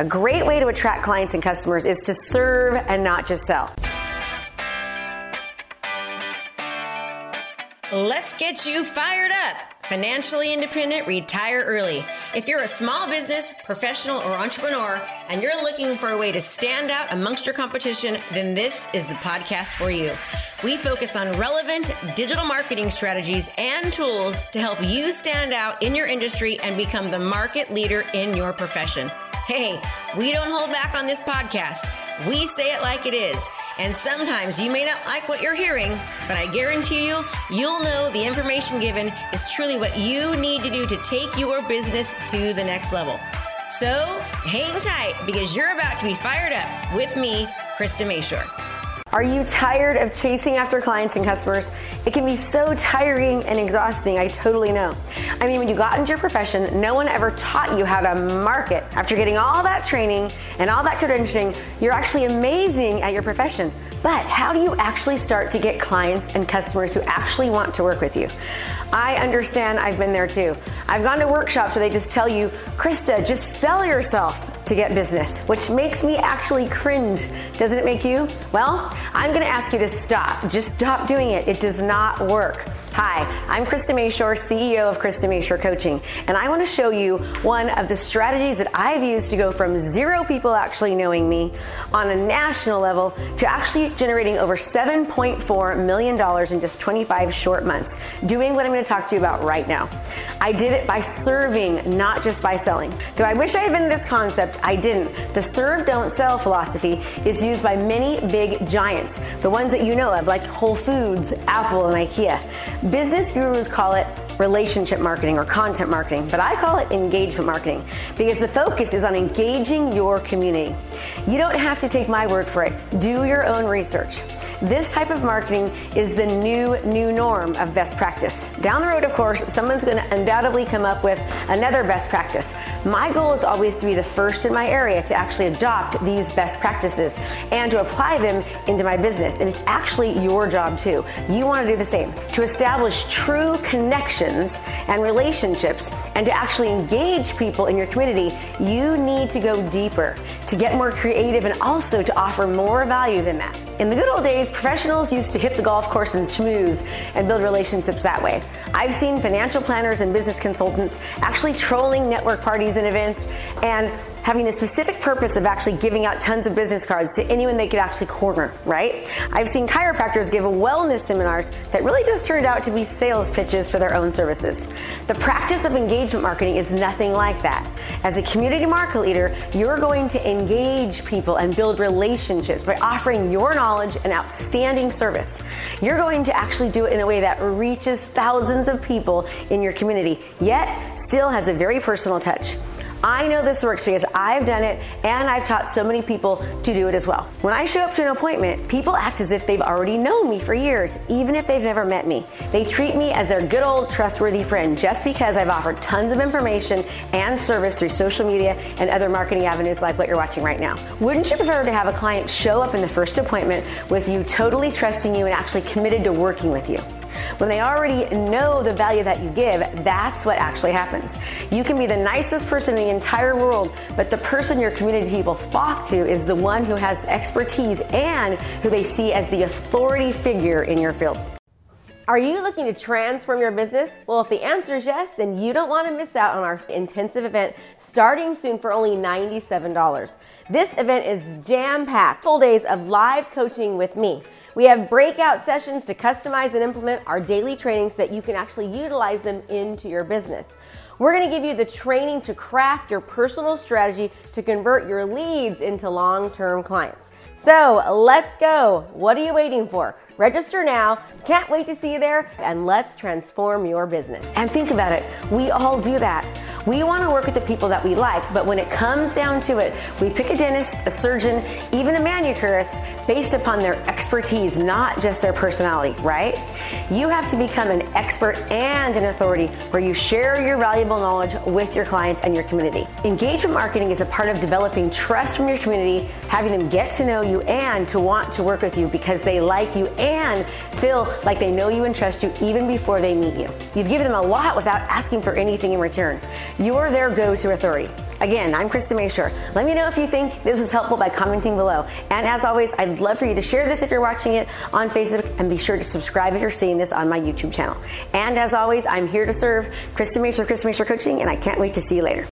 A great way to attract clients and customers is to serve and not just sell. Let's get you fired up. Financially independent, retire early. If you're a small business, professional, or entrepreneur, and you're looking for a way to stand out amongst your competition, then this is the podcast for you. We focus on relevant digital marketing strategies and tools to help you stand out in your industry and become the market leader in your profession. Hey, we don't hold back on this podcast. We say it like it is. And sometimes you may not like what you're hearing, but I guarantee you, you'll know the information given is truly what you need to do to take your business to the next level. So hang tight because you're about to be fired up with me, Krista Mashore. Are you tired of chasing after clients and customers? It can be so tiring and exhausting, I totally know. I mean, when you got into your profession, no one ever taught you how to market. After getting all that training and all that credentialing, you're actually amazing at your profession. But how do you actually start to get clients and customers who actually want to work with you? I understand, I've been there too. I've gone to workshops where they just tell you, Krista, just sell yourself to get business, which makes me actually cringe. Doesn't it make you? Well, I'm gonna ask you to stop. Just stop doing it. It does not work. Hi, I'm Krista Mashore, CEO of Krista Mashore Coaching, and I want to show you one of the strategies that I've used to go from zero people actually knowing me on a national level to actually generating over $7.4 million in just 25 short months, doing what I'm going to talk to you about right now. I did it by serving, not just by selling. Though I wish I had been this concept, I didn't. The serve, don't sell philosophy is used by many big giants, the ones that you know of, like Whole Foods, Apple, and IKEA. Business gurus call it relationship marketing or content marketing, but I call it engagement marketing because the focus is on engaging your community. You don't have to take my word for it, do your own research. This type of marketing is the new, new norm of best practice. Down the road, of course, someone's going to undoubtedly come up with another best practice. My goal is always to be the first in my area to actually adopt these best practices and to apply them into my business. And it's actually your job too. You want to do the same. To establish true connections and relationships and to actually engage people in your community, you need to go deeper, to get more creative, and also to offer more value than that. In the good old days, professionals used to hit the golf course and schmooze and build relationships that way. I've seen financial planners and business consultants actually trolling network parties and events and having the specific purpose of actually giving out tons of business cards to anyone they could actually corner, right? I've seen chiropractors give wellness seminars that really just turned out to be sales pitches for their own services. The practice of engagement marketing is nothing like that. As a community market leader, you're going to engage people and build relationships by offering your knowledge and outstanding service. You're going to actually do it in a way that reaches thousands of people in your community, yet still has a very personal touch. I know this works because I've done it and I've taught so many people to do it as well. When I show up to an appointment, people act as if they've already known me for years, even if they've never met me. They treat me as their good old trustworthy friend just because I've offered tons of information and service through social media and other marketing avenues like what you're watching right now. Wouldn't you prefer to have a client show up in the first appointment with you totally trusting you and actually committed to working with you? When they already know the value that you give, that's what actually happens. You can be the nicest person in the entire world, but the person your community will flock to is the one who has expertise and who they see as the authority figure in your field. Are you looking to transform your business? Well, if the answer is yes, then you don't want to miss out on our intensive event starting soon for only $97. This event is jam packed, full days of live coaching with me. We have breakout sessions to customize and implement our daily trainings so that you can actually utilize them into your business. We're to give you the training to craft your personal strategy to convert your leads into long term clients. So let's go. What are you waiting for? Register now. Can't wait to see you there, and let's transform your business. And think about it we all do that. We want to work with the people that we like, but when it comes down to it, we pick a dentist, a surgeon, even a manicurist based upon their expertise, not just their personality, right? You have to become an expert and an authority where you share your valuable knowledge with your clients and your community. Engagement marketing is a part of developing trust from your community, having them get to know you and to want to work with you because they like you and feel like they know you and trust you even before they meet you. You've given them a lot without asking for anything in return. You're their go to authority. Again, I'm Krista Mashore. Let me know if you think this was helpful by commenting below. And as always, I'd love for you to share this if you're watching it on Facebook and be sure to subscribe if you're seeing this on my YouTube channel. And as always, I'm here to serve Krista Mashore, Krista Mashore Coaching, and I can't wait to see you later.